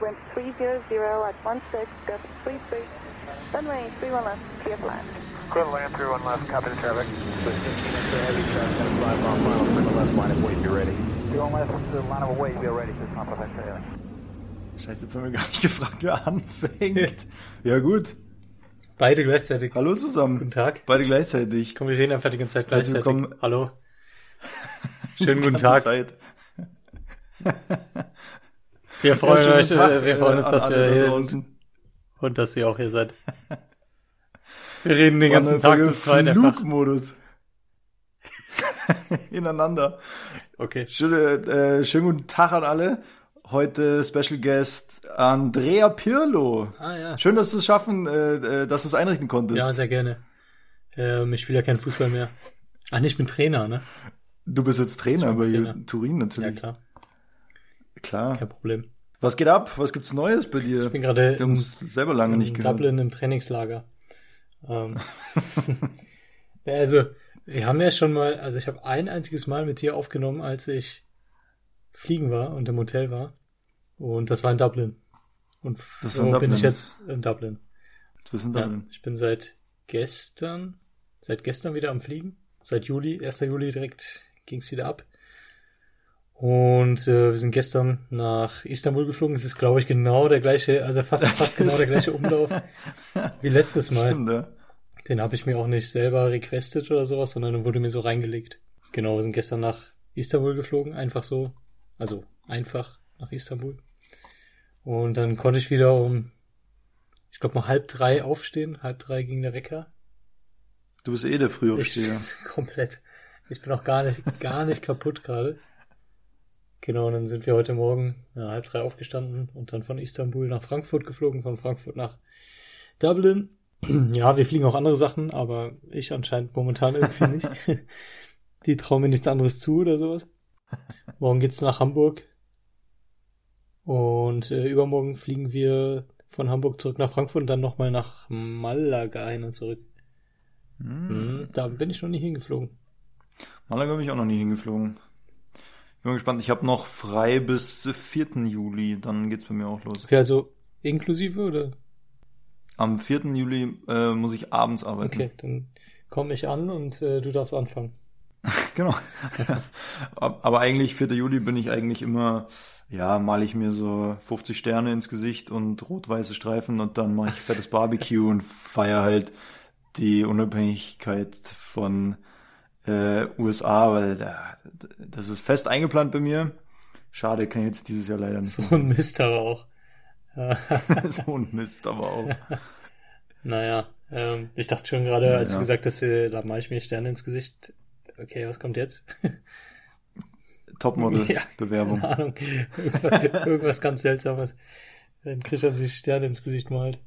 wind 300 at 16, gust 33, runway 31 left, clear for land. Clear to land, 31 left, copy the traffic. With 15 into heavy traffic, gonna fly final, clear left, line of weight, be ready. 31 left, uh, line of weight, be ready, just not perfect. Scheiße, jetzt haben wir gar nicht gefragt, wer anfängt. Ja gut. Beide gleichzeitig. Hallo zusammen. Guten Tag. Beide gleichzeitig. Komm, wir reden einfach die ganze Zeit gleichzeitig. willkommen. Hallo. Schönen guten Tag. Zeit. Wir freuen schönen euch, Tag, äh, wir freuen uns, äh, dass wir hier draußen. sind und dass ihr auch hier seid. Wir reden den ganzen Tag zu zweit einfach. Flugmodus. Ineinander. Okay. Schöne, äh, schönen guten Tag an alle. Heute Special Guest Andrea Pirlo. Ah ja. Schön, dass du es schaffen, äh, äh, dass du es einrichten konntest. Ja, sehr gerne. Ähm, ich spiele ja keinen Fußball mehr. Ach, nicht, ich bin Trainer, ne? du bist jetzt Trainer bei Trainer. Turin Ja, natürlich. klar. Klar. Kein Problem. Was geht ab? Was gibt's Neues bei dir? Ich bin gerade uns selber lange nicht in gehört. Dublin im Trainingslager. Ähm, ja, also, wir haben ja schon mal, also ich habe ein einziges Mal mit dir aufgenommen, als ich fliegen war und im Hotel war. Und das war in Dublin. Und Das so in bin ich jetzt in Dublin. Du bist in Ja, Dublin. ich bin seit gestern, seit gestern wieder am Fliegen. Seit Juli, 1. Juli direkt ging's wieder ab. Und äh, wir sind gestern nach Istanbul geflogen. Es ist, glaube ich, genau der gleiche, also fast, fast genau der gleiche Umlauf wie letztes Mal. Stimmt, ja. Den habe ich mir auch nicht selber requestet oder sowas, sondern der wurde mir so reingelegt. Genau, wir sind gestern nach Istanbul geflogen, einfach so. Also einfach nach Istanbul. Und dann konnte ich wieder um, ich glaube mal halb drei aufstehen. Halb drei ging der Wecker. Du bist eh der Ich Frühaufsteher. komplett. Ich bin auch gar nicht, gar nicht kaputt gerade. Genau, und dann sind wir heute Morgen ja, halb drei aufgestanden und dann von Istanbul nach Frankfurt geflogen, von Frankfurt nach Dublin. Ja, wir fliegen auch andere Sachen, aber ich anscheinend momentan irgendwie nicht. Die trauen mir nichts anderes zu oder sowas. Morgen geht's nach Hamburg. Und äh, übermorgen fliegen wir von Hamburg zurück nach Frankfurt und dann nochmal nach Malaga hin und zurück. Hm, da bin ich noch nicht hingeflogen. Malaga bin ich auch noch nie hingeflogen. Ich bin mal gespannt. Ich habe noch frei bis 4. Juli. Dann geht's bei mir auch los. Okay, also inklusive oder? Am 4. Juli äh, muss ich abends arbeiten. Okay, dann komme ich an und äh, du darfst anfangen. Genau. Ab- Aber eigentlich 4. Juli bin ich eigentlich immer, ja, male ich mir so 50 Sterne ins Gesicht und rot-weiße Streifen und dann mache ich fettes Barbecue und feier halt die Unabhängigkeit von äh, USA, weil da, das ist fest eingeplant bei mir. Schade, kann ich jetzt dieses Jahr leider nicht. So ein Mist aber auch. Ja, so ein Mist, aber auch. naja, ähm, ich dachte schon gerade, als Ja. du gesagt hast, äh, da mache ich mir Sterne ins Gesicht. Okay, was kommt jetzt? Topmodel-Bewerbung. Irgendwas, irgendwas ganz Seltsames. Wenn Christian sich Sterne ins Gesicht malt.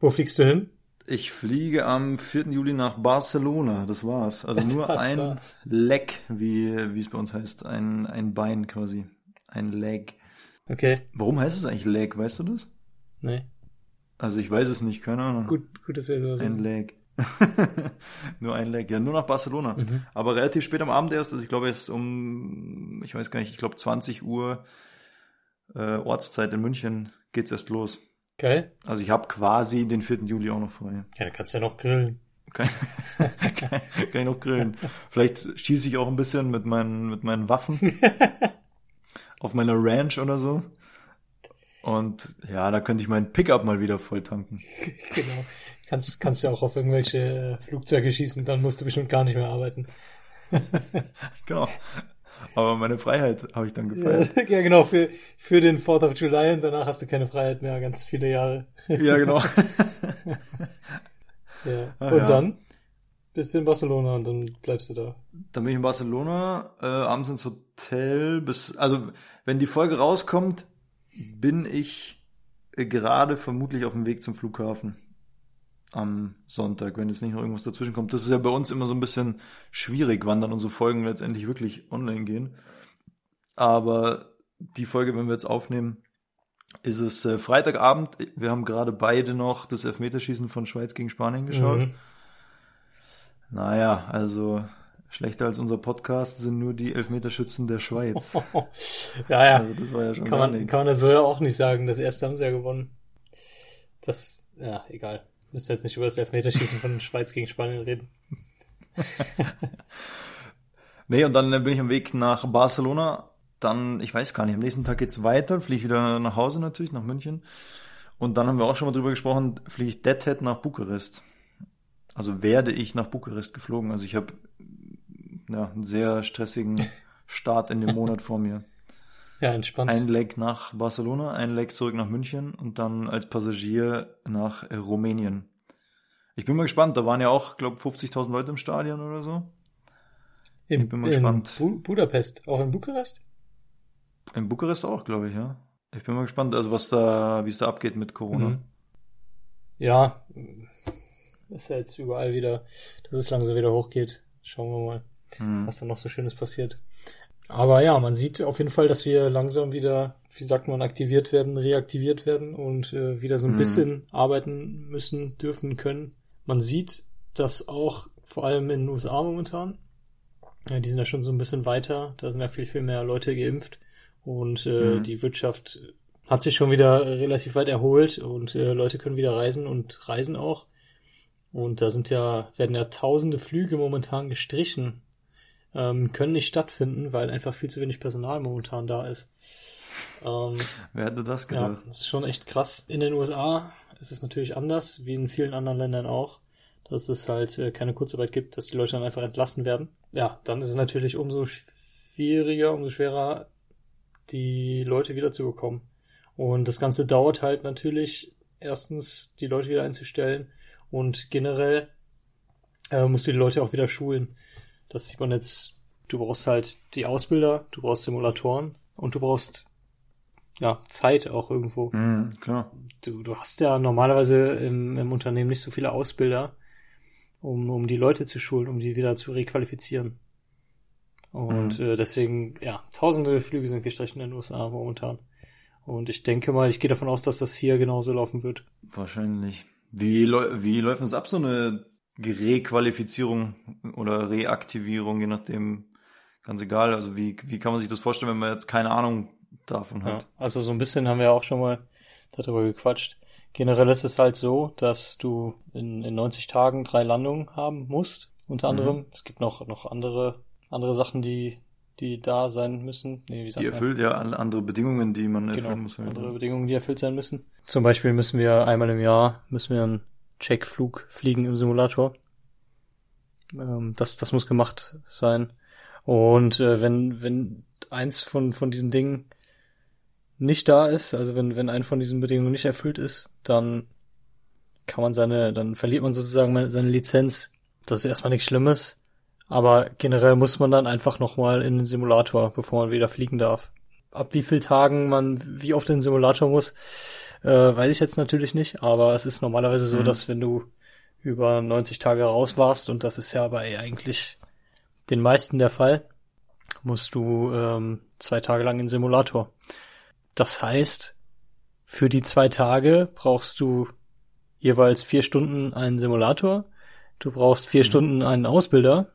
Wo fliegst du hin? Ich fliege am 4. Juli nach Barcelona, das war's. Also Das nur ein war's. Leg, wie, wie es bei uns heißt. Ein, ein Bein quasi. Ein Leg. Okay, Warum heißt es eigentlich Leg, weißt du das? nee. Also ich weiß es nicht, keine Ahnung. Gut, gut, dass wir sowas Ein. Leg. nur ein Leg, ja, nur nach Barcelona. Mhm. Aber relativ spät am Abend erst, also ich glaube erst um, ich weiß gar nicht, ich glaube 20 Uhr äh, Ortszeit in München geht's erst los. Geil. Also ich habe quasi den 4. Juli auch noch frei. Ja, dann kannst du ja noch grillen. Kann, kann, kann ich noch grillen. Vielleicht schieße ich auch ein bisschen mit meinen, mit meinen Waffen auf meiner Ranch oder so. Und ja, da könnte ich meinen Pickup mal wieder voll tanken. genau. Kannst, kannst ja auch auf irgendwelche Flugzeuge schießen, dann musst du bestimmt gar nicht mehr arbeiten. Genau. Aber meine Freiheit habe ich dann gefeiert. ja, genau, für, für den 4th of July und danach hast du keine Freiheit mehr, ganz viele Jahre. Ja, genau. Ja. Ach und ja. dann bist du in Barcelona und dann bleibst du da. Dann bin ich in Barcelona, äh, abends ins Hotel bis, also wenn die Folge rauskommt, bin ich äh, gerade vermutlich auf dem Weg zum Flughafen am Sonntag, wenn jetzt nicht noch irgendwas dazwischen kommt. Das ist ja bei uns immer so ein bisschen schwierig, wann dann unsere Folgen letztendlich wirklich online gehen. Aber die Folge, wenn wir jetzt aufnehmen, ist es äh, Freitagabend. Wir haben gerade beide noch das Elfmeterschießen von Schweiz gegen Spanien geschaut. Mhm. Naja, also Schlechter als unser Podcast sind nur die Elfmeterschützen der Schweiz. ja, ja. Also das war ja schon kann man, nichts. kann man das so ja auch nicht sagen. Das erste haben sie ja gewonnen. Das, ja, egal. Müssen jetzt nicht über das Elfmeterschießen von Schweiz gegen Spanien reden. Nee, und dann äh, bin ich am Weg nach Barcelona. Dann, ich weiß gar nicht, am nächsten Tag geht's weiter, fliege ich wieder nach Hause natürlich, nach München. Und dann haben wir auch schon mal drüber gesprochen, fliege ich Deadhead nach Bukarest. Also werde ich nach Bukarest geflogen. Also ich habe ja, einen sehr stressigen Start in dem Monat vor mir. Ja, entspannt. Ein Leg nach Barcelona, ein Leg zurück nach München und dann als Passagier nach äh, Rumänien. Ich bin mal gespannt, da waren ja auch, glaube 50.000 Leute im Stadion oder so. in, ich bin mal in gespannt. Bu Budapest, auch in Bukarest? In Bukarest auch, glaube ich, ja. Ich bin mal gespannt, also was da, wie es da abgeht mit Corona. Mhm. Ja, ist ja jetzt überall wieder, dass es langsam wieder hochgeht. Schauen wir mal, Mhm. was da noch so Schönes passiert. Aber ja, man sieht auf jeden Fall, dass wir langsam wieder, wie sagt man, aktiviert werden, reaktiviert werden und äh, wieder so ein Mhm. bisschen arbeiten müssen, dürfen, können. Man sieht das auch vor allem in den USA momentan. Ja, die sind ja schon so ein bisschen weiter. Da sind ja viel, viel mehr Leute geimpft. Und äh, Mhm. die Wirtschaft hat sich schon wieder relativ weit erholt und äh, Leute können wieder reisen und reisen auch. Und da sind ja, werden ja tausende Flüge momentan gestrichen, ähm, können nicht stattfinden, weil einfach viel zu wenig Personal momentan da ist. Ähm, Wer hätte das ja, gedacht? das ist schon echt krass. In den USA ist es natürlich anders, wie in vielen anderen Ländern auch, dass es halt äh, keine Kurzarbeit gibt, dass die Leute dann einfach entlassen werden. Ja, dann ist es natürlich umso schwieriger, umso schwerer, die Leute wiederzubekommen. Und das Ganze dauert halt natürlich, erstens die Leute wieder einzustellen und generell äh, musst du die Leute auch wieder schulen. Das sieht man jetzt, du brauchst halt die Ausbilder, du brauchst Simulatoren und du brauchst ja, Zeit auch irgendwo. Mhm, klar. Du, du hast ja normalerweise im, im Unternehmen nicht so viele Ausbilder, um, um die Leute zu schulen, um die wieder zu requalifizieren. Und äh, deswegen, ja, tausende Flüge sind gestrichen in den USA momentan. Und ich denke mal, ich gehe davon aus, dass das hier genauso laufen wird. Wahrscheinlich. Wie, läu- wie läuft das ab, so eine Requalifizierung oder Reaktivierung, je nachdem, ganz egal. Also wie, wie kann man sich das vorstellen, wenn man jetzt keine Ahnung davon Ja, hat? also so ein bisschen haben wir auch schon mal darüber gequatscht. Generell ist es halt so, dass du in, in 90 Tagen drei Landungen haben musst, unter Mhm. anderem. Es gibt noch, noch andere, andere Sachen, die, die da sein müssen. Nee, wie sagt Die man? erfüllt ja alle andere Bedingungen, die man erfüllen Genau, muss. Halt. andere Bedingungen, die erfüllt sein müssen. Zum Beispiel müssen wir einmal im Jahr müssen wir einen Checkflug fliegen im Simulator. Ähm, das, das muss gemacht sein. Und äh, wenn, wenn eins von, von diesen Dingen nicht da ist, also wenn, wenn eine von diesen Bedingungen nicht erfüllt ist, dann kann man seine, dann verliert man sozusagen seine Lizenz. Das ist erstmal nichts Schlimmes. Aber generell muss man dann einfach nochmal in den Simulator, bevor man wieder fliegen darf. Ab wie viel Tagen man wie oft in den Simulator muss, äh, weiß ich jetzt natürlich nicht. Aber es ist normalerweise so, Mhm. dass wenn du über 90 Tage raus warst, und das ist ja bei eigentlich den meisten der Fall, musst du ähm, zwei Tage lang in Simulator. Das heißt, für die zwei Tage brauchst du jeweils vier Stunden einen Simulator. Du brauchst vier Stunden einen Ausbilder.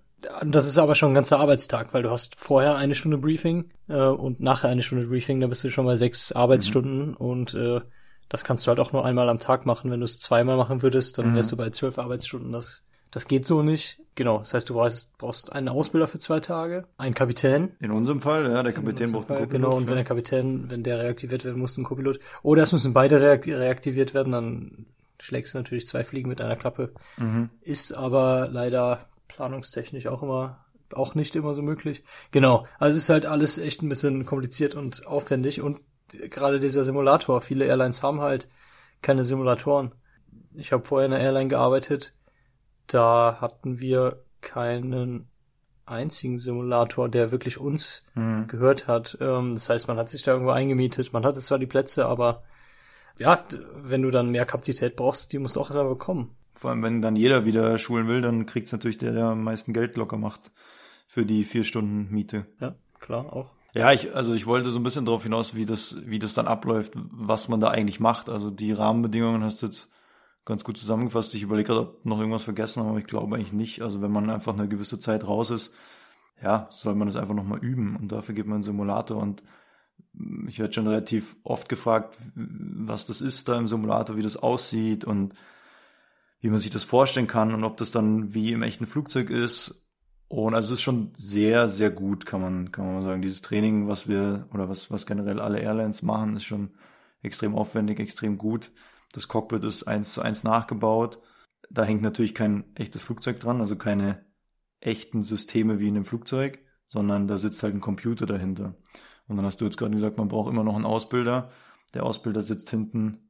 Das ist aber schon ein ganzer Arbeitstag, weil du hast vorher eine Stunde Briefing äh, und nachher eine Stunde Briefing, da bist du schon bei sechs Arbeitsstunden und äh, das kannst du halt auch nur einmal am Tag machen. Wenn du es zweimal machen würdest, dann wärst du bei zwölf Arbeitsstunden. Das, das geht so nicht. Genau, das heißt, du brauchst, brauchst einen Ausbilder für zwei Tage, einen Kapitän, In unserem Fall, ja, der Kapitän braucht einen Copilot. Genau, und wenn der Kapitän, wenn der reaktiviert werden muss, ein Copilot. Oder es müssen beide reak reaktiviert werden, dann schlägst du natürlich zwei Fliegen mit einer Klappe. Mhm. Ist aber leider planungstechnisch auch immer, auch nicht immer so möglich. Genau, also es ist halt alles echt ein bisschen kompliziert und aufwendig und gerade dieser Simulator, viele Airlines haben halt keine Simulatoren. Ich habe vorher in einer Airline gearbeitet, da hatten wir keinen einzigen Simulator, der wirklich uns Mhm. gehört hat. Ähm, das heißt, man hat sich da irgendwo eingemietet. Man hatte zwar die Plätze, aber ja, wenn du dann mehr Kapazität brauchst, die musst du auch erstmal bekommen. Vor allem, wenn dann jeder wieder schulen will, dann kriegt's natürlich der, der am meisten Geld locker macht für die vier Stunden Miete. Ja, klar, auch. Ja, ich, also ich wollte so ein bisschen darauf hinaus, wie das, wie das dann abläuft, was man da eigentlich macht. Also die Rahmenbedingungen hast du jetzt ganz gut zusammengefasst. Ich überlege gerade, ob noch irgendwas vergessen habe, aber ich glaube eigentlich nicht. Also wenn man einfach eine gewisse Zeit raus ist, ja, soll man das einfach nochmal üben und dafür gibt man einen Simulator und ich werde schon relativ oft gefragt, was das ist da im Simulator, wie das aussieht und wie man sich das vorstellen kann und ob das dann wie im echten Flugzeug ist. Und also es ist schon sehr, sehr gut, kann man, kann man sagen. Dieses Training, was wir oder was, was generell alle Airlines machen, ist schon extrem aufwendig, extrem gut. Das Cockpit ist eins zu eins nachgebaut. Da hängt natürlich kein echtes Flugzeug dran, also keine echten Systeme wie in einem Flugzeug, sondern da sitzt halt ein Computer dahinter. Und dann hast du jetzt gerade gesagt, man braucht immer noch einen Ausbilder. Der Ausbilder sitzt hinten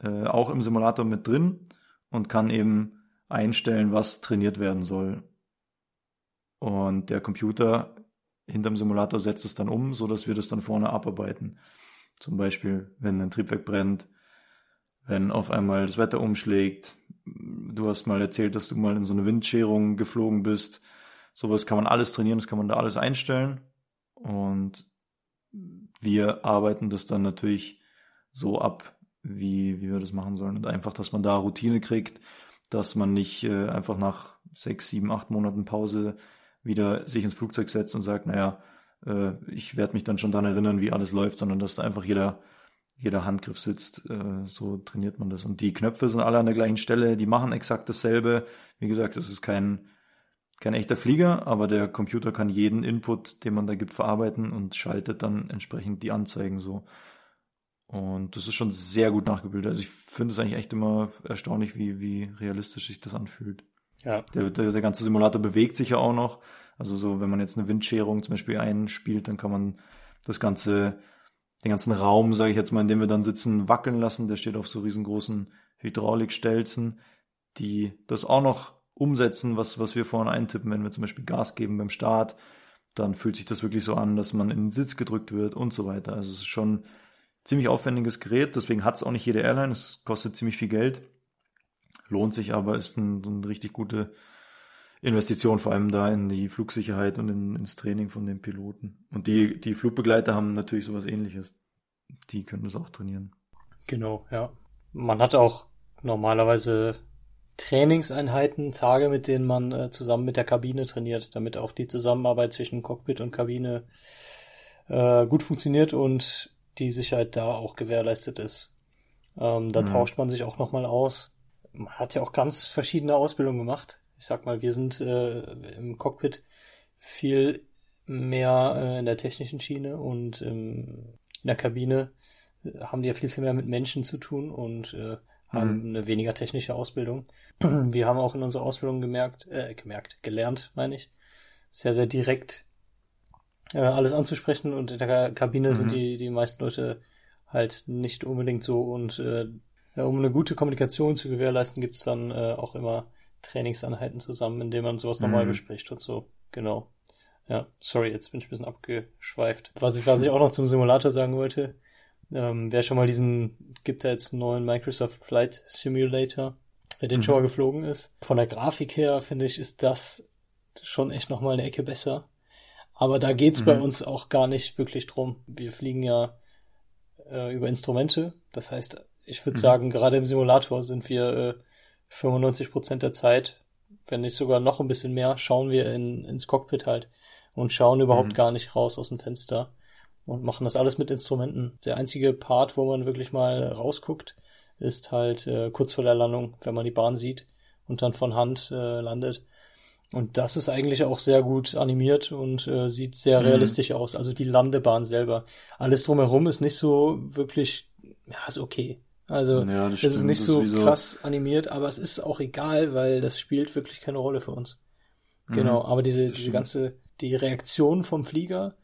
äh, auch im Simulator mit drin und kann eben einstellen, was trainiert werden soll. Und der Computer hinterm Simulator setzt es dann um, so dass wir das dann vorne abarbeiten. Zum Beispiel, wenn ein Triebwerk brennt, wenn auf einmal das Wetter umschlägt. Du hast mal erzählt, dass du mal in so eine Windscherung geflogen bist. Sowas kann man alles trainieren, das kann man da alles einstellen. Und wir arbeiten das dann natürlich so ab, wie, wie wir das machen sollen. Und einfach, dass man da Routine kriegt, dass man nicht äh, einfach nach sechs, sieben, acht Monaten Pause wieder sich ins Flugzeug setzt und sagt, naja, äh, ich werde mich dann schon daran erinnern, wie alles läuft, sondern dass da einfach jeder, jeder Handgriff sitzt. Äh, so trainiert man das. Und die Knöpfe sind alle an der gleichen Stelle, die machen exakt dasselbe. Wie gesagt, es ist kein, kein echter Flieger, aber der Computer kann jeden Input, den man da gibt, verarbeiten und schaltet dann entsprechend die Anzeigen so. Und das ist schon sehr gut nachgebildet. Also ich finde es eigentlich echt immer erstaunlich, wie, wie realistisch sich das anfühlt. Ja. Der, der, der ganze Simulator bewegt sich ja auch noch. Also so, wenn man jetzt eine Windscherung zum Beispiel einspielt, dann kann man das ganze, den ganzen Raum, sage ich jetzt mal, in dem wir dann sitzen, wackeln lassen. Der steht auf so riesengroßen Hydraulikstelzen, die das auch noch umsetzen, was, was wir vorhin eintippen, wenn wir zum Beispiel Gas geben beim Start, dann fühlt sich das wirklich so an, dass man in den Sitz gedrückt wird und so weiter. Also es ist schon ziemlich aufwendiges Gerät, deswegen hat es auch nicht jede Airline, es kostet ziemlich viel Geld, lohnt sich aber, ist ein, eine richtig gute Investition, vor allem da in die Flugsicherheit und in, ins Training von den Piloten. Und die, die Flugbegleiter haben natürlich sowas ähnliches. Die können das auch trainieren. Genau, ja. Man hat auch normalerweise Trainingseinheiten, Tage, mit denen man äh, zusammen mit der Kabine trainiert, damit auch die Zusammenarbeit zwischen Cockpit und Kabine äh, gut funktioniert und die Sicherheit da auch gewährleistet ist. Ähm, da mhm. tauscht man sich auch nochmal aus. Man hat ja auch ganz verschiedene Ausbildungen gemacht. Ich sag mal, wir sind äh, im Cockpit viel mehr äh, in der technischen Schiene und ähm, in der Kabine äh, haben die ja viel, viel mehr mit Menschen zu tun und äh, haben mhm. eine weniger technische Ausbildung. Wir haben auch in unserer Ausbildung gemerkt, äh, gemerkt, gelernt, meine ich, sehr, sehr direkt äh, alles anzusprechen und in der Kabine mhm. sind die, die meisten Leute halt nicht unbedingt so und äh, ja, um eine gute Kommunikation zu gewährleisten, gibt's dann äh, auch immer Trainingseinheiten zusammen, in denen man sowas mhm. nochmal bespricht und so. Genau. Ja, sorry, jetzt bin ich ein bisschen abgeschweift. Was ich, was ich auch noch zum Simulator sagen wollte, ähm, wer schon mal diesen, gibt da jetzt einen neuen Microsoft Flight Simulator, wer den mhm. schon mal geflogen ist. Von der Grafik her, finde ich, ist das schon echt nochmal eine Ecke besser. Aber da geht's mhm. bei uns auch gar nicht wirklich drum. Wir fliegen ja äh, über Instrumente. Das heißt, ich würde mhm. sagen, gerade im Simulator sind wir äh, 95 Prozent der Zeit, wenn nicht sogar noch ein bisschen mehr, schauen wir in, ins Cockpit halt und schauen überhaupt mhm. gar nicht raus aus dem Fenster und machen das alles mit Instrumenten. Der einzige Part, wo man wirklich mal rausguckt, ist halt äh, kurz vor der Landung, wenn man die Bahn sieht und dann von Hand äh, landet. Und das ist eigentlich auch sehr gut animiert und äh, sieht sehr mhm. realistisch aus. Also die Landebahn selber. Alles drumherum ist nicht so wirklich, ja, ist okay. Also ja, es ist nicht so krass animiert, aber es ist auch egal, weil das spielt wirklich keine Rolle für uns. Genau, mhm, aber diese, diese ganze, die Reaktion vom Flieger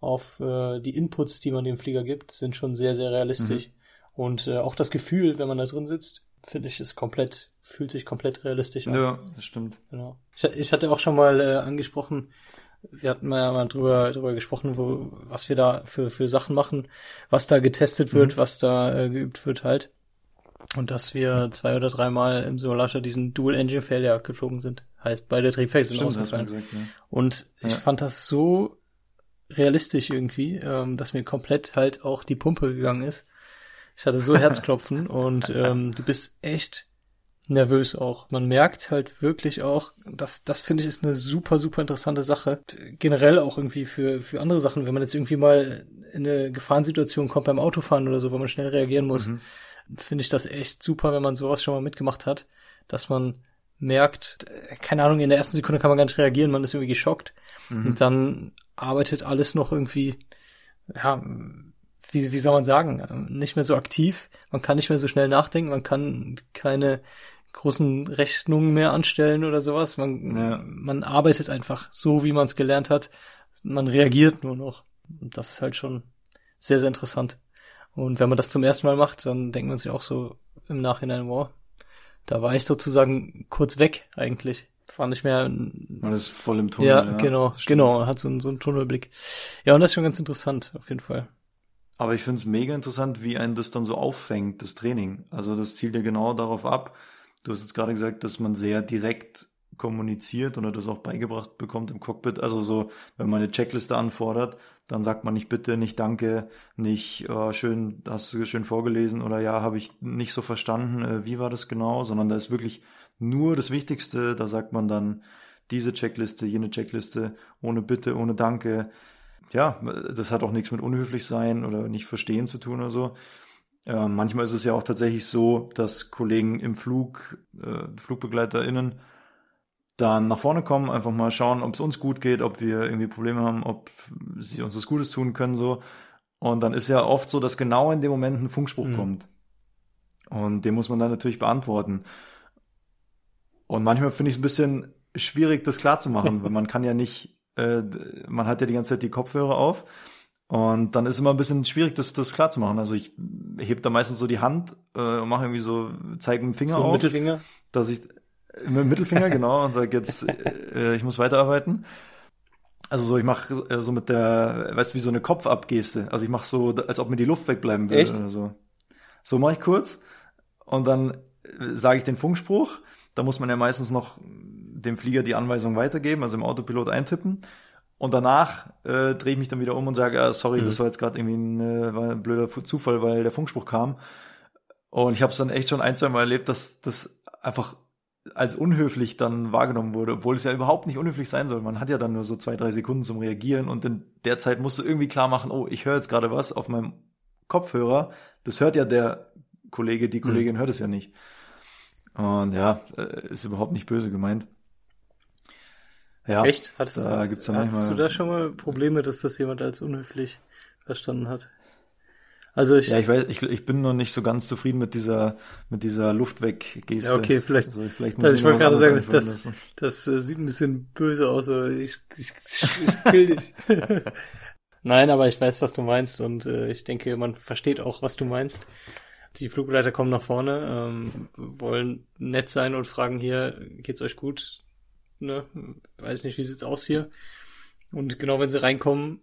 auf äh, die Inputs, die man dem Flieger gibt, sind schon sehr, sehr realistisch. Mhm. Und äh, auch das Gefühl, wenn man da drin sitzt, finde ich, ist komplett, fühlt sich komplett realistisch an. Ja, das stimmt. Genau. Ich, ich hatte auch schon mal äh, angesprochen, wir hatten ja mal drüber, drüber gesprochen, wo, was wir da für, für Sachen machen, was da getestet wird, mhm. was da äh, geübt wird halt. Und dass wir zwei oder dreimal im Simulator diesen Dual Engine Failure geflogen sind. Heißt, beide Triebwerke sind ausgefallen. Gesagt, ja. Und ich ja. fand das so realistisch irgendwie, ähm, dass mir komplett halt auch die Pumpe gegangen ist. Ich hatte so Herzklopfen und ähm, du bist echt nervös auch. Man merkt halt wirklich auch, dass das finde ich ist eine super, super interessante Sache. Generell auch irgendwie für, für andere Sachen, wenn man jetzt irgendwie mal in eine Gefahrensituation kommt beim Autofahren oder so, wo man schnell reagieren muss, mhm. finde ich das echt super, wenn man sowas schon mal mitgemacht hat, dass man merkt, keine Ahnung, in der ersten Sekunde kann man gar nicht reagieren, man ist irgendwie geschockt mhm. und dann arbeitet alles noch irgendwie, ja, wie, wie soll man sagen, nicht mehr so aktiv, man kann nicht mehr so schnell nachdenken, man kann keine großen Rechnungen mehr anstellen oder sowas. Man, ja. man arbeitet einfach so, wie man es gelernt hat. Man reagiert nur noch. Und das ist halt schon sehr, sehr interessant. Und wenn man das zum ersten Mal macht, dann denkt man sich auch so im Nachhinein, wow, da war ich sozusagen kurz weg eigentlich. War nicht mehr. Man ist voll im Tunnel. Ja, ja genau, genau, hat so, so einen Tunnelblick. Ja, und das ist schon ganz interessant, auf jeden Fall. Aber ich finde es mega interessant, wie ein das dann so auffängt, das Training. Also das zielt ja genau darauf ab, Du hast jetzt gerade gesagt, dass man sehr direkt kommuniziert oder das auch beigebracht bekommt im Cockpit. Also so, wenn man eine Checkliste anfordert, dann sagt man nicht bitte, nicht danke, nicht oh, schön, hast du schön vorgelesen oder ja, habe ich nicht so verstanden, äh, wie war das genau, sondern da ist wirklich nur das Wichtigste. Da sagt man dann diese Checkliste, jene Checkliste, ohne Bitte, ohne Danke. Ja, das hat auch nichts mit unhöflich sein oder nicht verstehen zu tun oder so. Äh, manchmal ist es ja auch tatsächlich so, dass Kollegen im Flug, äh, FlugbegleiterInnen, dann nach vorne kommen, einfach mal schauen, ob es uns gut geht, ob wir irgendwie Probleme haben, ob sie uns was Gutes tun können, so. Und dann ist ja oft so, dass genau in dem Moment ein Funkspruch mhm. kommt. Und den muss man dann natürlich beantworten. Und manchmal finde ich es ein bisschen schwierig, das klarzumachen, weil man kann ja nicht, äh, man hat ja die ganze Zeit die Kopfhörer auf und dann ist immer ein bisschen schwierig, das, das klar zu machen. Also ich heb da meistens so die Hand äh, und mache irgendwie so, zeige mit dem Finger so auf. Mittelfinger? Dass ich, mit dem Mittelfinger, genau, und sage jetzt, äh, ich muss weiterarbeiten. Also so, ich mache äh, so mit der, weißt du, wie so eine Kopfabgeste. Also ich mache so, als ob mir die Luft wegbleiben würde Echt? oder so. So mache ich kurz und dann äh, sage ich den Funkspruch. Da muss man ja meistens noch dem Flieger die Anweisung weitergeben, also im Autopilot eintippen. Und danach äh, drehe ich mich dann wieder um und sage, ah, sorry, mhm. das war jetzt gerade irgendwie ein, äh, war ein blöder Zufall, weil der Funkspruch kam. Und ich habe es dann echt schon ein, zwei Mal erlebt, dass das einfach als unhöflich dann wahrgenommen wurde, obwohl es ja überhaupt nicht unhöflich sein soll. Man hat ja dann nur so zwei, drei Sekunden zum Reagieren und in der Zeit musst du irgendwie klar machen, oh, ich höre jetzt gerade was auf meinem Kopfhörer. Das hört ja der Kollege, die mhm. Kollegin mhm. hört es ja nicht. Und ja, äh, ist überhaupt nicht böse gemeint. Ja, Echt? Hattest, da gibt's ja manchmal... Hast du da schon mal Probleme, dass das jemand als unhöflich verstanden hat? Also ich, ja, ich weiß, ich, ich bin noch nicht so ganz zufrieden mit dieser mit dieser Luftweg-Geste. Ja, okay, vielleicht. Also, vielleicht muss also ich wollte gerade sagen, das, das, das äh, sieht ein bisschen böse aus. So. Ich, ich, ich, ich kill dich. Nein, aber ich weiß, was du meinst und äh, ich denke, man versteht auch, was du meinst. Die Flugbegleiter kommen nach vorne, ähm, wollen nett sein und fragen hier, geht's euch gut? Ne, weiß nicht, wie sieht's aus hier. Und genau wenn sie reinkommen,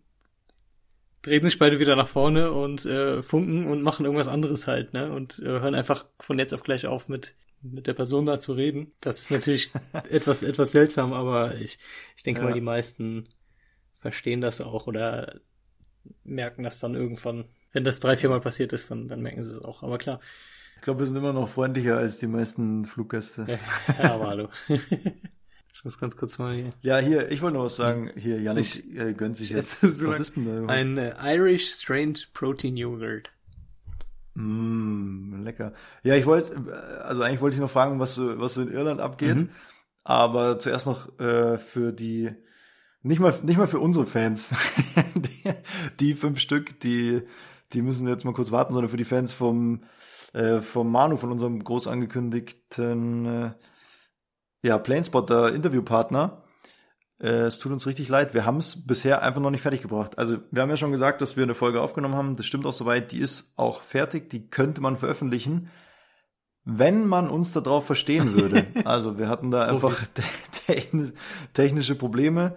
drehen sich beide wieder nach vorne und äh, funken und machen irgendwas anderes halt, ne? Und äh, hören einfach von jetzt auf gleich auf mit mit der Person da zu reden. Das ist natürlich etwas etwas seltsam, aber ich ich denke ja. mal, die meisten verstehen das auch oder merken das dann irgendwann. Wenn das drei, viermal passiert ist, dann, dann merken sie es auch. Aber klar. Ich glaube, wir sind immer noch freundlicher als die meisten Fluggäste. ja, aber hallo. Ich muss ganz kurz mal hier. Ja, hier, ich wollte noch was sagen. Hier, Janik äh, gönnt sich jetzt. So was ist denn da? Ein äh, Irish Strained Protein Yogurt. Mm, lecker. Ja, ich wollte, äh, also eigentlich wollte ich noch fragen, was so, was so in Irland abgeht. Mhm. Aber zuerst noch äh, für die, nicht mal, nicht mal für unsere Fans, die, die fünf Stück, die, die müssen jetzt mal kurz warten, sondern für die Fans vom, äh, vom Manu, von unserem groß angekündigten äh, ja, Planespotter Interviewpartner. Äh, es tut uns richtig leid. Wir haben es bisher einfach noch nicht fertig gebracht. Also wir haben ja schon gesagt, dass wir eine Folge aufgenommen haben. Das stimmt auch soweit. Die ist auch fertig. Die könnte man veröffentlichen, wenn man uns darauf verstehen würde. also wir hatten da einfach technische Probleme.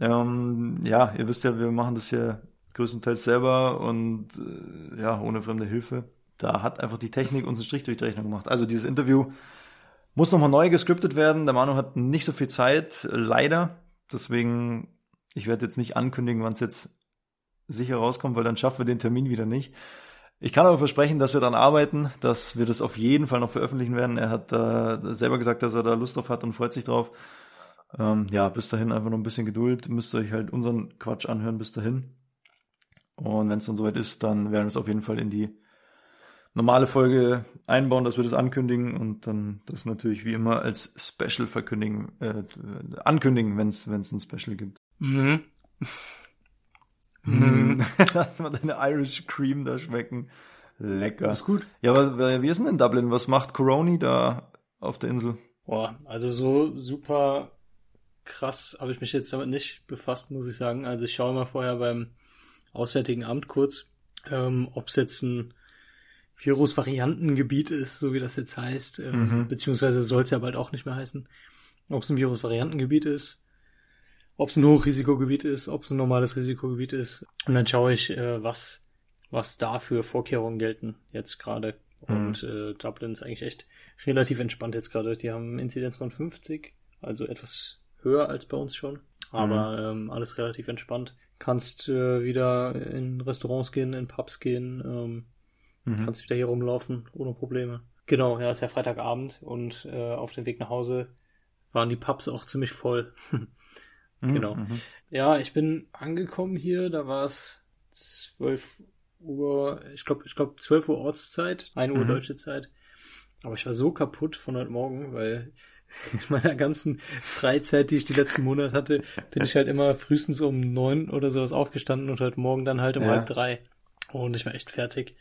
Ähm, ja, ihr wisst ja, wir machen das ja größtenteils selber und äh, ja, ohne fremde Hilfe. Da hat einfach die Technik uns einen Strich durch die Rechnung gemacht. Also dieses Interview muss nochmal neu gescriptet werden. Der Manu hat nicht so viel Zeit, leider. Deswegen, ich werde jetzt nicht ankündigen, wann es jetzt sicher rauskommt, weil dann schaffen wir den Termin wieder nicht. Ich kann aber versprechen, dass wir dann arbeiten, dass wir das auf jeden Fall noch veröffentlichen werden. Er hat äh, selber gesagt, dass er da Lust drauf hat und freut sich drauf. Ähm, ja, bis dahin einfach noch ein bisschen Geduld. Müsst ihr euch halt unseren Quatsch anhören bis dahin. Und wenn es dann soweit ist, dann werden wir es auf jeden Fall in die normale Folge einbauen, dass wir das ankündigen und dann das natürlich wie immer als Special verkündigen, äh, ankündigen, wenn es ein Special gibt. Mhm. Mhm. Lass mal deine Irish Cream da schmecken. Lecker. Ist gut. Ja, aber wie ist denn in Dublin? Was macht Coroni da auf der Insel? Boah, also so super krass habe ich mich jetzt damit nicht befasst, muss ich sagen. Also ich schaue mal vorher beim Auswärtigen Amt kurz, ähm, ob es jetzt ein Virusvariantengebiet ist, so wie das jetzt heißt, ähm, Mhm. beziehungsweise soll es ja bald auch nicht mehr heißen, ob es ein Virusvariantengebiet ist, ob es ein Hochrisikogebiet ist, ob es ein normales Risikogebiet ist. Und dann schaue ich, äh, was, was da für Vorkehrungen gelten jetzt gerade. Und äh, Dublin ist eigentlich echt relativ entspannt jetzt gerade. Die haben Inzidenz von 50, also etwas höher als bei uns schon. Aber ähm, alles relativ entspannt. Kannst äh, wieder in Restaurants gehen, in Pubs gehen, ähm, Mhm. kannst wieder hier rumlaufen ohne Probleme. Genau, ja, ist ja Freitagabend und äh, auf dem Weg nach Hause waren die Pubs auch ziemlich voll. Mhm, genau. mhm. Ja, ich bin angekommen hier, da war es 12 Uhr, ich glaube, ich glaube 12 Uhr Ortszeit, 1 Uhr Mhm. deutsche Zeit. Aber ich war so kaputt von heute Morgen, weil in meiner ganzen Freizeit, die ich die letzten Monate hatte, bin ich halt immer frühestens um neun oder sowas aufgestanden und heute Morgen dann halt um Ja. halb drei. Und ich war echt fertig.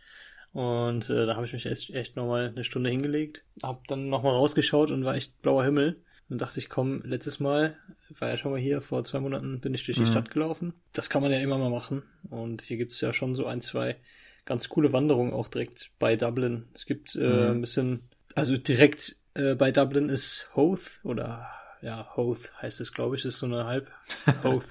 Und äh, da habe ich mich echt, echt nochmal eine Stunde hingelegt, hab dann nochmal rausgeschaut und war echt blauer Himmel. Dann dachte ich, komm, letztes Mal, war ja schon mal hier, vor zwei Monaten bin ich durch die Mhm. Stadt gelaufen. Das kann man ja immer mal machen. Und hier gibt's ja schon so ein, zwei ganz coole Wanderungen auch direkt bei Dublin. Es gibt äh, Mhm. ein bisschen, also direkt äh, bei Dublin ist Hoth oder ja, Hoth heißt es, glaube ich, ist so eine Halb Hoth.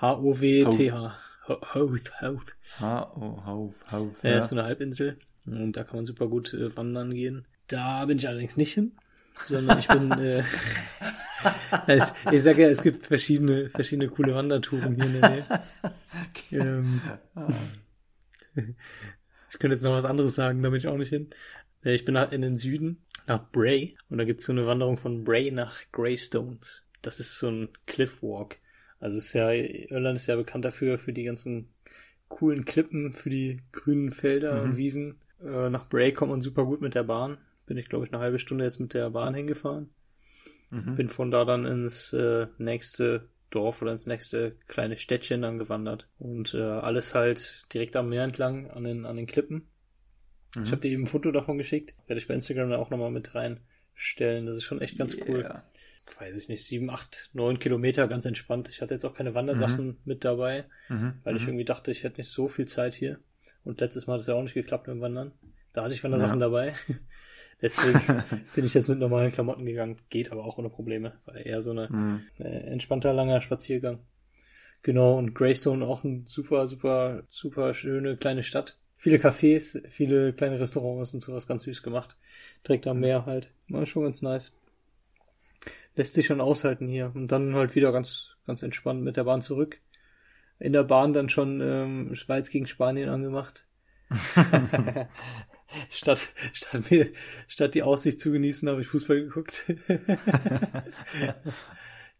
H-O-W-T-H. Ho- Hoth, Hoth. Ha, oh, hauf, hauf. Ja, ist so eine Halbinsel. Und da kann man super gut äh, wandern gehen. Da bin ich allerdings nicht hin, sondern ich bin, äh, es, ich sage ja, es gibt verschiedene, verschiedene coole Wandertouren hier in der Nähe. ähm, ich könnte jetzt noch was anderes sagen, da bin ich auch nicht hin. Äh, Ich bin nach- in den Süden, nach Bray, und da gibt's so eine Wanderung von Bray nach Greystones. Das ist so ein Cliffwalk. Also es ist ja, Irland ist ja bekannt dafür, für die ganzen coolen Klippen, für die grünen Felder und Wiesen. Äh, nach Bray kommt man super gut mit der Bahn. Bin ich, glaube ich, eine halbe Stunde jetzt mit der Bahn hingefahren. Mhm. Bin von da dann ins äh, nächste Dorf oder ins nächste kleine Städtchen dann gewandert. Und äh, alles halt direkt am Meer entlang, an den, an den Klippen. Ich habe dir eben ein Foto davon geschickt. Werde ich bei Instagram dann auch nochmal mit reinstellen. Das ist schon echt ganz cool. Weiß ich nicht, sieben, acht, neun Kilometer, ganz entspannt. Ich hatte jetzt auch keine Wandersachen mit dabei, Mhm. weil ich irgendwie dachte, ich hätte nicht so viel Zeit hier. Und letztes Mal hat es ja auch nicht geklappt mit dem Wandern. Da hatte ich Wandersachen dabei. Deswegen bin ich jetzt mit normalen Klamotten gegangen. Geht aber auch ohne Probleme. War eher so eine Mhm. äh, entspannter, langer Spaziergang. Genau, und Greystone auch ein super, super, super schöne kleine Stadt. Viele Cafés, viele kleine Restaurants und sowas ganz süß gemacht. Direkt am Meer halt. War schon ganz nice. Lässt sich schon aushalten hier. Und dann halt wieder ganz, ganz entspannt mit der Bahn zurück. In der Bahn dann schon ähm, Schweiz gegen Spanien angemacht. statt, statt, mir, statt die Aussicht zu genießen, habe ich Fußball geguckt.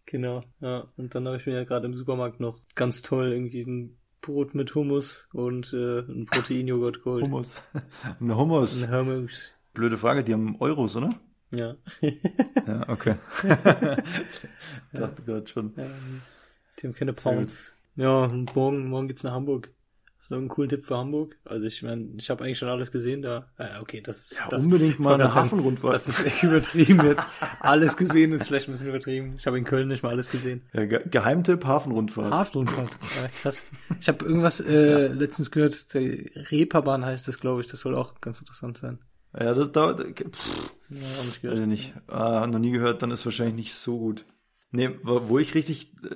genau, ja. Und dann habe ich mir ja gerade im Supermarkt noch ganz toll irgendwie ein Brot mit Hummus und äh, ein Proteinjoghurt geholt. Hummus. Ein Hummus. Ein Hummus. Blöde Frage, die haben Euros, oder? Ja. Ja, okay. Dachte gerade schon. ja. Die haben keine Pounds. Ja, morgen, morgen geht's nach Hamburg. Hast du noch einen coolen Tipp für Hamburg? Also ich meine, ich habe eigentlich schon alles gesehen da. Ja, okay, das, Ja, das unbedingt mal eine Hafenrundfahrt. Das ist echt übertrieben jetzt. Alles gesehen ist vielleicht ein bisschen übertrieben. Ich habe in Köln nicht mal alles gesehen. Ja, Ge Geheimtipp, Hafenrundfahrt. Hafenrundfahrt. Ja, krass. Ich habe irgendwas äh, letztens gehört, der Reeperbahn heißt das, glaube ich. Das soll auch ganz interessant sein. Ja, das dauert, pff, Ja, nicht gehört. ich nicht. Ah, noch nie gehört, dann ist wahrscheinlich nicht so gut. Nee, wo ich richtig, äh,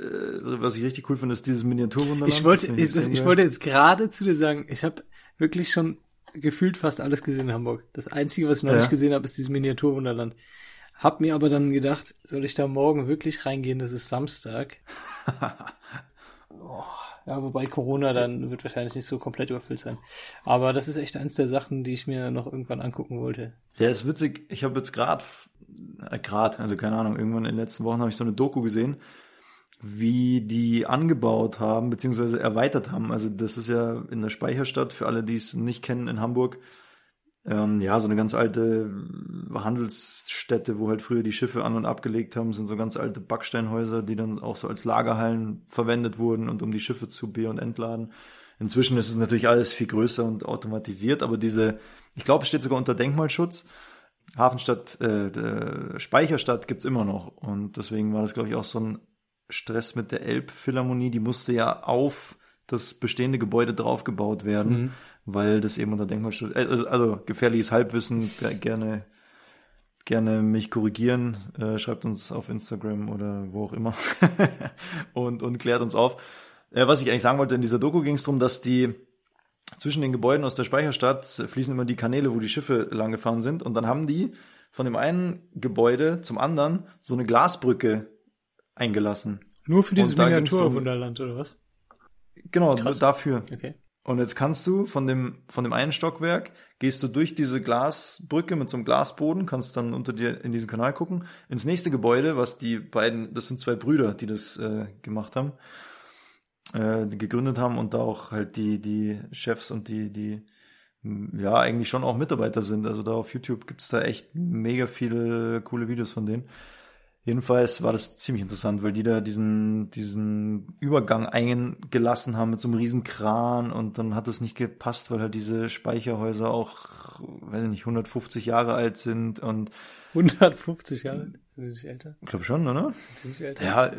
was ich richtig cool finde, ist dieses Miniaturwunderland. Ich wollte, ich, ich geil. wollte jetzt gerade zu dir sagen, ich habe wirklich schon gefühlt fast alles gesehen in Hamburg. Das Einzige, was ich noch Ja. nicht gesehen habe, ist dieses Miniaturwunderland. Hab mir aber dann gedacht, soll ich da morgen wirklich reingehen? Das ist Samstag. oh, Ja, wobei Corona dann wird wahrscheinlich nicht so komplett überfüllt sein. Aber das ist echt eins der Sachen, die ich mir noch irgendwann angucken wollte. Ja, ist witzig. Ich habe jetzt gerade, äh, gerade, also keine Ahnung, irgendwann in den letzten Wochen habe ich so eine Doku gesehen, wie die angebaut haben, beziehungsweise erweitert haben. Also das ist ja in der Speicherstadt, für alle, die es nicht kennen, in Hamburg, ähm, ja, so eine ganz alte Handelsstätte, wo halt früher die Schiffe an und abgelegt haben, sind so ganz alte Backsteinhäuser, die dann auch so als Lagerhallen verwendet wurden und um die Schiffe zu be- und entladen. Inzwischen ist es natürlich alles viel größer und automatisiert, aber diese, ich glaube, es steht sogar unter Denkmalschutz. Hafenstadt, äh, Speicherstadt gibt's immer noch. Und deswegen war das, glaube ich, auch so ein Stress mit der Elbphilharmonie. Die musste ja auf das bestehende Gebäude draufgebaut werden, mhm. weil das eben unter Denkmalschutz, äh, also, also gefährliches Halbwissen, gerne gerne mich korrigieren, äh, schreibt uns auf Instagram oder wo auch immer und, und klärt uns auf. Äh, was ich eigentlich sagen wollte, in dieser Doku ging es darum, dass die zwischen den Gebäuden aus der Speicherstadt fließen immer die Kanäle, wo die Schiffe lang gefahren sind und dann haben die von dem einen Gebäude zum anderen so eine Glasbrücke eingelassen. Nur für dieses Miniaturwunderland oder was? Genau, Krass. dafür. Okay. Und jetzt kannst du von dem, von dem einen Stockwerk, gehst du durch diese Glasbrücke mit so einem Glasboden, kannst dann unter dir in diesen Kanal gucken, ins nächste Gebäude, was die beiden, das sind zwei Brüder, die das äh, gemacht haben, äh, gegründet haben und da auch halt die, die Chefs und die, die, ja, eigentlich schon auch Mitarbeiter sind. Also da auf YouTube gibt's da echt mega viele coole Videos von denen. Jedenfalls war das ziemlich interessant, weil die da diesen, diesen Übergang eingelassen haben mit so einem riesen Kran und dann hat es nicht gepasst, weil halt diese Speicherhäuser auch, weiß ich nicht, 150 Jahre alt sind und 150 Jahre? Sind die nicht älter? Ich glaube schon, oder? Sind die nicht älter? Ja,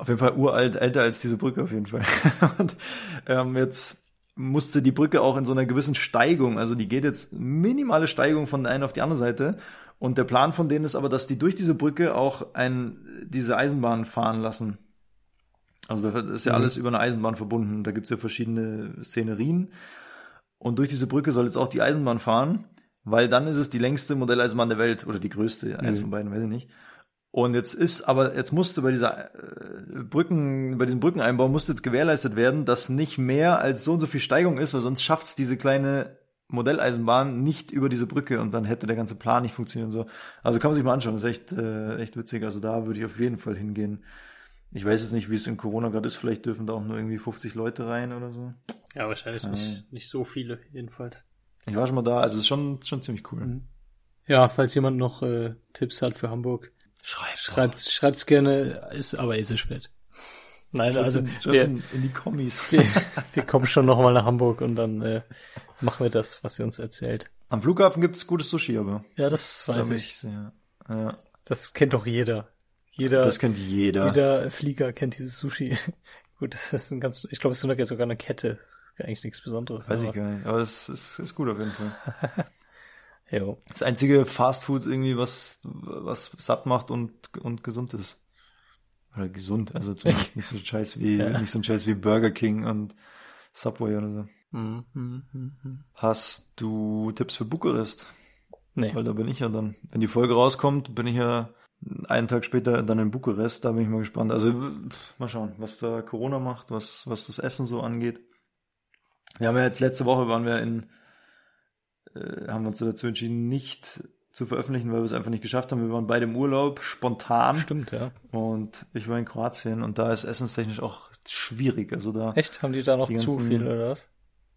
auf jeden Fall uralt, älter als diese Brücke auf jeden Fall. und ähm, jetzt musste die Brücke auch in so einer gewissen Steigung, also die geht jetzt minimale Steigung von der einen auf die andere Seite und der Plan von denen ist aber, dass die durch diese Brücke auch ein, diese Eisenbahn fahren lassen. Also das ist ja mhm. alles über eine Eisenbahn verbunden. Da gibt's ja verschiedene Szenerien. Und durch diese Brücke soll jetzt auch die Eisenbahn fahren, weil dann ist es die längste Modelleisenbahn der Welt oder die größte, mhm. eins von beiden, weiß ich nicht. Und jetzt ist, aber jetzt musste bei dieser äh, Brücken, bei diesem Brückeneinbau musste jetzt gewährleistet werden, dass nicht mehr als so und so viel Steigung ist, weil sonst schafft's diese kleine Modelleisenbahn nicht über diese Brücke und dann hätte der ganze Plan nicht funktioniert und so. Also kann man sich mal anschauen, das ist echt, äh, echt witzig. Also da würde ich auf jeden Fall hingehen. Ich weiß jetzt nicht, wie es in Corona gerade ist. Vielleicht dürfen da auch nur irgendwie 50 Leute rein oder so. Ja, wahrscheinlich nicht, nicht so viele, jedenfalls. Ich war schon mal da, also es ist schon, schon ziemlich cool. Mhm. Ja, falls jemand noch äh, Tipps hat für Hamburg, schreibt schreibt's, schreibt's gerne, ist aber eh so spät. Nein, also in, wir, in, in die Kommis. wir, wir kommen schon noch mal nach Hamburg und dann äh, machen wir das, was sie uns erzählt. Am Flughafen gibt's gutes Sushi, aber. Ja, das weiß ich. Ja. ja. Das kennt doch jeder. Jeder, Das kennt jeder. jeder Flieger kennt dieses Sushi. Gut, das ist ein ganz, ich glaube, es ist sogar eine Kette. Das ist eigentlich nichts Besonderes. Weiß aber- ich gar nicht. Aber es ist, ist gut auf jeden Fall. Jo. Das einzige Fastfood irgendwie, was, was satt macht und, und gesund ist. Oder gesund, also zumindest nicht so ein Scheiß wie, Ja. nicht so ein Scheiß wie Burger King und Subway oder so. Mhm, mhm, mhm. Hast du Tipps für Bukarest? Nee. Weil da bin ich ja dann. Wenn die Folge rauskommt, bin ich ja einen Tag später dann in Bukarest. Da bin ich mal gespannt. Also pff, mal schauen, was da Corona macht, was, was das Essen so angeht. Wir haben ja jetzt letzte Woche waren wir in, äh, haben wir uns dazu entschieden, nicht zu veröffentlichen, weil wir es einfach nicht geschafft haben. Wir waren beide im Urlaub, spontan. Stimmt, ja. Und ich war in Kroatien und da ist essenstechnisch auch schwierig. Also da. Echt? Haben die da noch Die zu viel oder was?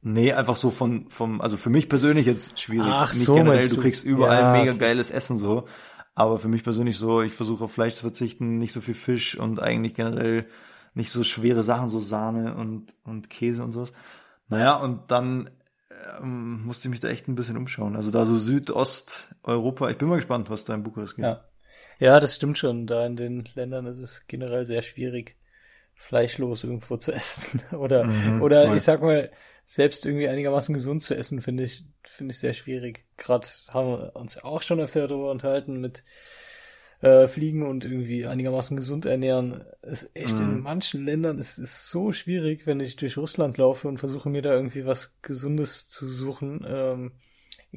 Nee, einfach so von, vom, also für mich persönlich jetzt schwierig. Ach Nicht so, generell, du du? kriegst überall Ja, mega okay. geiles Essen so. Aber für mich persönlich so, ich versuche auf Fleisch zu verzichten, nicht so viel Fisch und eigentlich generell nicht so schwere Sachen, so Sahne und, und Käse und sowas. Naja, und dann ähm, musste ich mich da echt ein bisschen umschauen. Also da so Südosteuropa, ich bin mal gespannt, was da in Bukarest geht. Ja. Ja, das stimmt schon. Da in den Ländern ist es generell sehr schwierig, fleischlos irgendwo zu essen. Oder, Mhm, oder voll. ich sag mal, selbst irgendwie einigermaßen gesund zu essen, finde ich, finde ich sehr schwierig. Gerade haben wir uns auch schon öfter darüber unterhalten mit äh, Fliegen und irgendwie einigermaßen gesund ernähren. Ist echt in Mhm. manchen Ländern ist es so schwierig, wenn ich durch Russland laufe und versuche mir da irgendwie was Gesundes zu suchen. Ähm,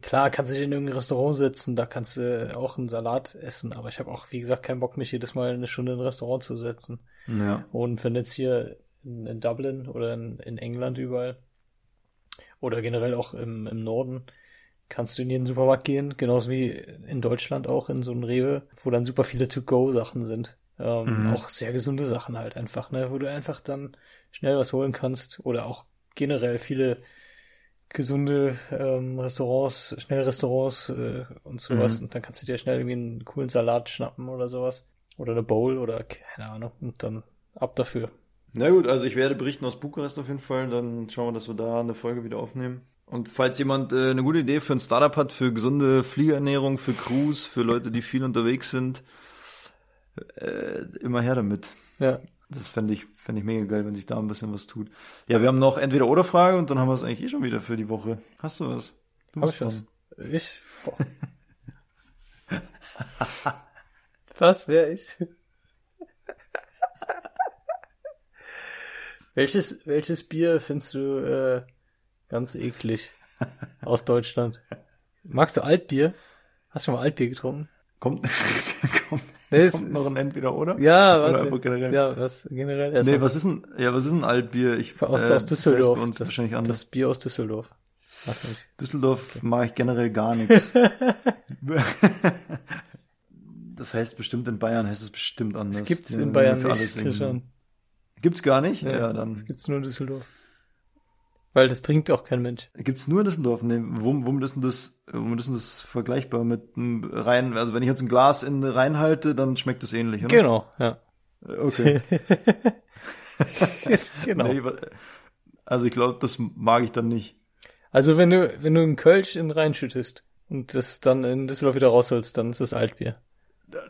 Klar, kannst du dich in irgendein Restaurant setzen, da kannst du auch einen Salat essen, aber ich habe auch, wie gesagt, keinen Bock, mich jedes Mal eine Stunde in ein Restaurant zu setzen. Ja. Und wenn jetzt hier in, in Dublin oder in, in England überall. Oder generell auch im, im Norden kannst du in jeden Supermarkt gehen, genauso wie in Deutschland auch in so einen Rewe, wo dann super viele To-Go-Sachen sind. Ähm, Mhm. Auch sehr gesunde Sachen halt einfach, ne, wo du einfach dann schnell was holen kannst oder auch generell viele gesunde ähm, Restaurants, Schnellrestaurants äh, und sowas Mhm. und dann kannst du dir schnell irgendwie einen coolen Salat schnappen oder sowas oder eine Bowl oder keine Ahnung und dann ab dafür. Na gut, also ich werde berichten aus Bukarest auf jeden Fall. Dann schauen wir, dass wir da eine Folge wieder aufnehmen. Und falls jemand äh, eine gute Idee für ein Startup hat, für gesunde Fliegerernährung, für Cruise, für Leute, die viel unterwegs sind, äh, immer her damit. Ja, Das fände ich, fände ich mega geil, wenn sich da ein bisschen was tut. Ja, wir haben noch entweder oder Frage und dann haben wir es eigentlich eh schon wieder für die Woche. Hast du was? Du hab ich was? Ich? Was wäre ich? welches, welches Bier findest du äh, ganz eklig aus Deutschland? Magst du Altbier? Hast du schon mal Altbier getrunken? Kommt, kommt, Nee, es kommt noch ist- ein entweder oder? Ja, Oder warte. generell? Ja, was generell? Nee, was ist ein, ja, was ist ein Altbier? Ich, aus, äh, aus Düsseldorf. das, wahrscheinlich anders. das Bier aus Düsseldorf. Düsseldorf mag ich generell gar nichts. das heißt bestimmt in Bayern heißt es bestimmt anders. Das gibt's Die in Bayern nicht, Christian. Gibt's gar nicht? Nee, Ja, dann Das gibt's nur in Düsseldorf. Weil das trinkt auch kein Mensch. gibt's nur in Düsseldorf. Nee, wom- womit ist denn das, womit ist denn das vergleichbar mit einem rein, also wenn ich jetzt ein Glas in reinhalte, dann schmeckt es ähnlich, oder? Genau, ja. Okay. genau. Nee, also ich glaube, das mag ich dann nicht. Also wenn du, wenn du einen Kölsch in reinschüttest und das dann in Düsseldorf wieder rausholst, dann ist das Altbier.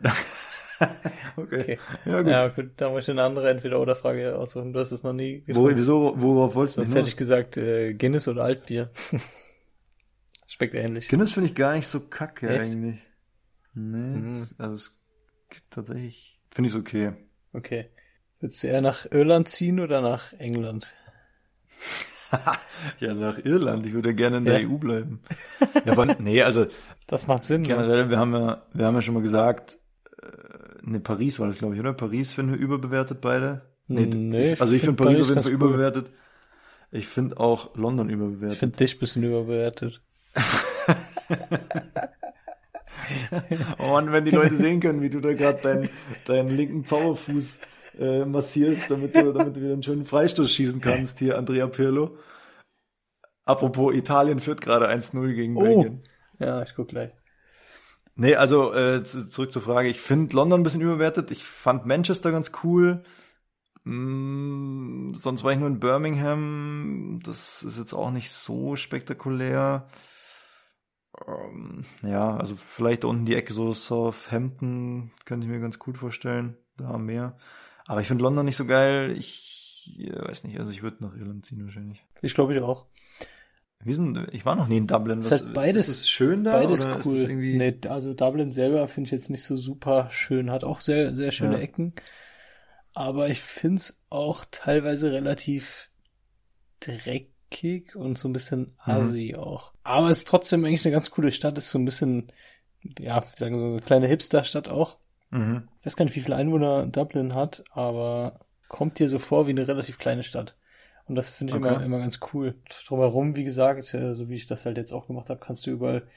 Okay. Okay. Ja, gut. Ja, gut, da muss ich eine andere Entweder-Oder-Frage aussuchen. Du hast es noch nie Wo, getrunken. wieso, worauf wolltest du Sonst hätte ich gesagt, äh, Guinness oder Altbier. Schmeckt ähnlich. Guinness finde ich gar nicht so kacke Echt? eigentlich. Nee, Mhm. es- also es tatsächlich finde ich es okay. Okay. Willst du eher nach Irland ziehen oder nach England? Ja, nach Irland. Ich würde gerne in der Ja. EU bleiben. Ja, aber nee, also Das macht Sinn. Ne? generell, wir haben ja, wir haben ja schon mal gesagt, äh, ne, Paris war das, glaube ich, oder? Paris finden wir überbewertet beide. Nee, ich, also ich ich finde find Paris auf jeden Fall cool. überbewertet. Ich finde auch London Ich überbewertet. finde dich ein bisschen überbewertet. Oh Mann, wenn die Leute sehen können, wie du da gerade deinen, deinen linken Zauberfuß äh, massierst, damit du, damit du wieder einen schönen Freistoß schießen kannst, hier Andrea Pirlo. Apropos, Italien führt gerade 1-0 gegen Oh. Belgien. Ja, ich guck gleich. Nee, also äh, zu- zurück zur Frage. Ich finde London ein bisschen überbewertet. Ich fand Manchester ganz cool. Mm, sonst war ich nur in Birmingham. Das ist jetzt auch nicht so spektakulär. Ähm, ja, also vielleicht unten die Ecke so Southampton könnte ich mir ganz gut vorstellen. Da am Meer. Aber ich finde London nicht so geil. Ich äh, weiß nicht, also ich würde nach Irland ziehen wahrscheinlich. Ich glaube ich auch. Wie sind, ich war noch nie in Dublin. Ist halt beides- ist es schön da? Beides cool. irgendwie Nee, also Dublin selber finde ich jetzt nicht so super schön. Hat auch sehr, sehr schöne Ja. Ecken. Aber ich finde es auch teilweise relativ dreckig und so ein bisschen Mhm. assi auch. Aber es ist trotzdem eigentlich eine ganz coole Stadt. Ist so ein bisschen, ja, sagen wir so eine kleine Hipster-Stadt auch. Mhm. Ich weiß gar nicht, wie viele Einwohner Dublin hat, aber kommt dir so vor wie eine relativ kleine Stadt. Und das finde ich Okay. immer, immer ganz cool. Drumherum, wie gesagt, so wie ich das halt jetzt auch gemacht habe, kannst du überall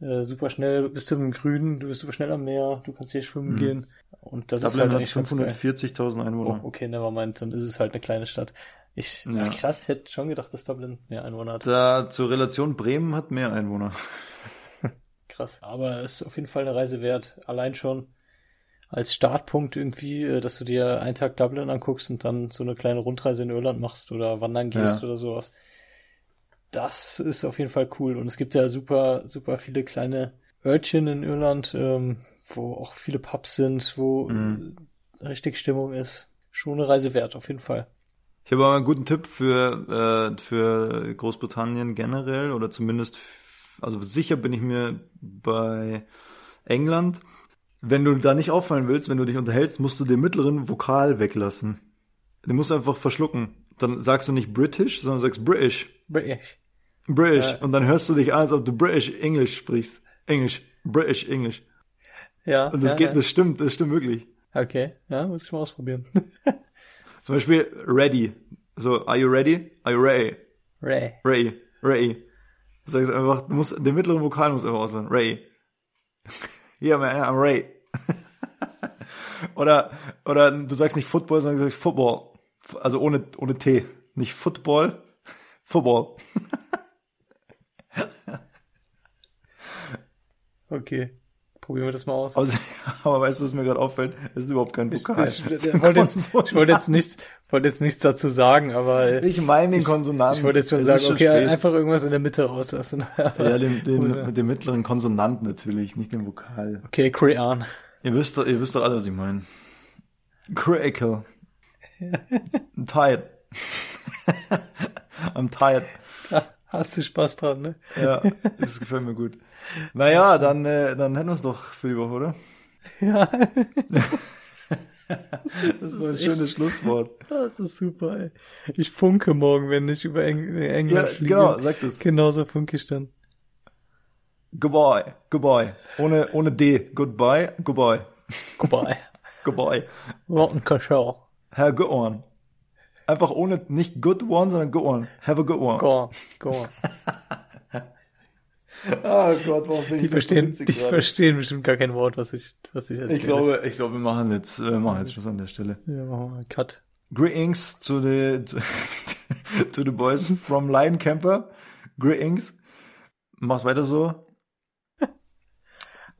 äh, super schnell, bist du im Grünen, du bist super schnell am Meer, du kannst hier schwimmen Mhm. gehen. Und das ist Dublin halt hat eigentlich ganz geil. 540.000 Einwohner. Oh, okay, nevermind, dann ist es halt eine kleine Stadt. Ich, Ja. ach, krass, ich hätte schon gedacht, dass Dublin mehr Einwohner hat. Da zur Relation Bremen hat mehr Einwohner. Krass. Aber es ist auf jeden Fall eine Reise wert. Allein schon als Startpunkt irgendwie, äh, dass du dir einen Tag Dublin anguckst und dann so eine kleine Rundreise in Irland machst oder wandern gehst Ja. oder sowas. Das ist auf jeden Fall cool. Und es gibt ja super, super viele kleine Örtchen in Irland, ähm, wo auch viele Pubs sind, wo Mhm. richtig Stimmung ist. Schon eine Reise wert, auf jeden Fall. Ich habe aber einen guten Tipp für, äh, für Großbritannien generell oder zumindest, also sicher bin ich mir bei England. Wenn du da nicht auffallen willst, wenn du dich unterhältst, musst du den mittleren Vokal weglassen. Den musst du einfach verschlucken. Dann sagst du nicht British, sondern sagst British. British. British. Ja. Und dann hörst du dich an, als ob du British English sprichst. Englisch. British English. Ja. Und das ja, geht, ja. das stimmt, das stimmt wirklich. Okay, ja, muss ich mal ausprobieren. Zum Beispiel ready. So, are you ready? Are you ready? Ray. Ready. Ready. Sag ich einfach, du musst, den mittleren Vokal muss einfach auslassen. Ready. Yeah, man, I'm ready. oder, oder du sagst nicht Football, sondern du sagst Football. Also ohne, ohne T. Nicht Football, Football. Okay. Probieren wir das mal aus. Aber, aber weißt du, was mir gerade auffällt? Es ist überhaupt kein Ich, Vokal. ich, ich, wollte jetzt, ich wollte jetzt nichts, wollte jetzt nichts dazu sagen, aber äh, Ich meine den Konsonanten. ich wollte jetzt schon Es sagen, schon okay, spät. einfach irgendwas in der Mitte rauslassen. Ja, den, den, Oder- mit dem mittleren Konsonanten natürlich, nicht den Vokal. Okay, Crayon. Ihr wisst, doch- ihr wisst doch alle, was ich meine. Critical. I'm tired. I'm tired. Hast du Spaß dran, ne? Ja, das gefällt mir gut. Naja, dann, äh, dann hätten wir es doch für die Woche, oder? Ja. Das ist so ein schönes Schlusswort. Das ist super, ey. Ich funke morgen, wenn ich über Eng England Ja, fliege. genau, sag das. Genauso funke ich dann. Goodbye, goodbye. Ohne, ohne D. Goodbye, goodbye. Goodbye. Goodbye. Rotten Cachorro. Have a good one. Einfach ohne, nicht good one, sondern good one. Have a good one. Go on. Go on. Oh Gott, warum finde Die ich so verstehen, witzig die gerade? verstehen bestimmt gar kein Wort, was ich, was ich erzähle. Ich glaube, ich glaube, wir machen jetzt, äh, machen jetzt Schluss an der Stelle. Ja, machen wir mal Cut. Greetings to the to, to the boys from Lion Camper. Greetings. Macht weiter so.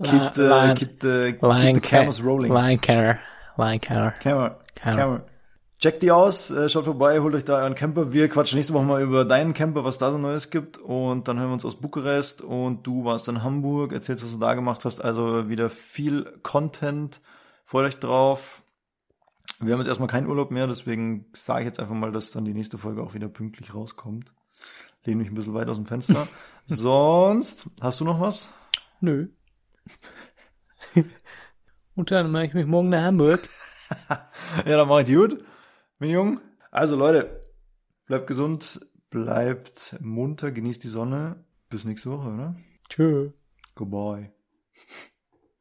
Keep the, keep the, keep Lion the cameras rolling. Lion Canner. Lion. Camera. Camera. Camera. Checkt die aus, äh, schaut vorbei, holt euch da euren Camper. Wir quatschen nächste Woche mal über deinen Camper, was da so Neues gibt. Und dann hören wir uns aus Bukarest und du warst in Hamburg, erzählst, was du da gemacht hast. Also wieder viel Content. Freut euch drauf. Wir haben jetzt erstmal keinen Urlaub mehr, deswegen sage ich jetzt einfach mal, dass dann die nächste Folge auch wieder pünktlich rauskommt. Lehne mich ein bisschen weit aus dem Fenster. Sonst, hast du noch was? Nö. Und dann mache ich mich morgen nach Hamburg. Ja, dann mach ich gut. Mein Jung. Also Leute, bleibt gesund, bleibt munter, genießt die Sonne. Bis nächste Woche, oder? Tschö. Goodbye.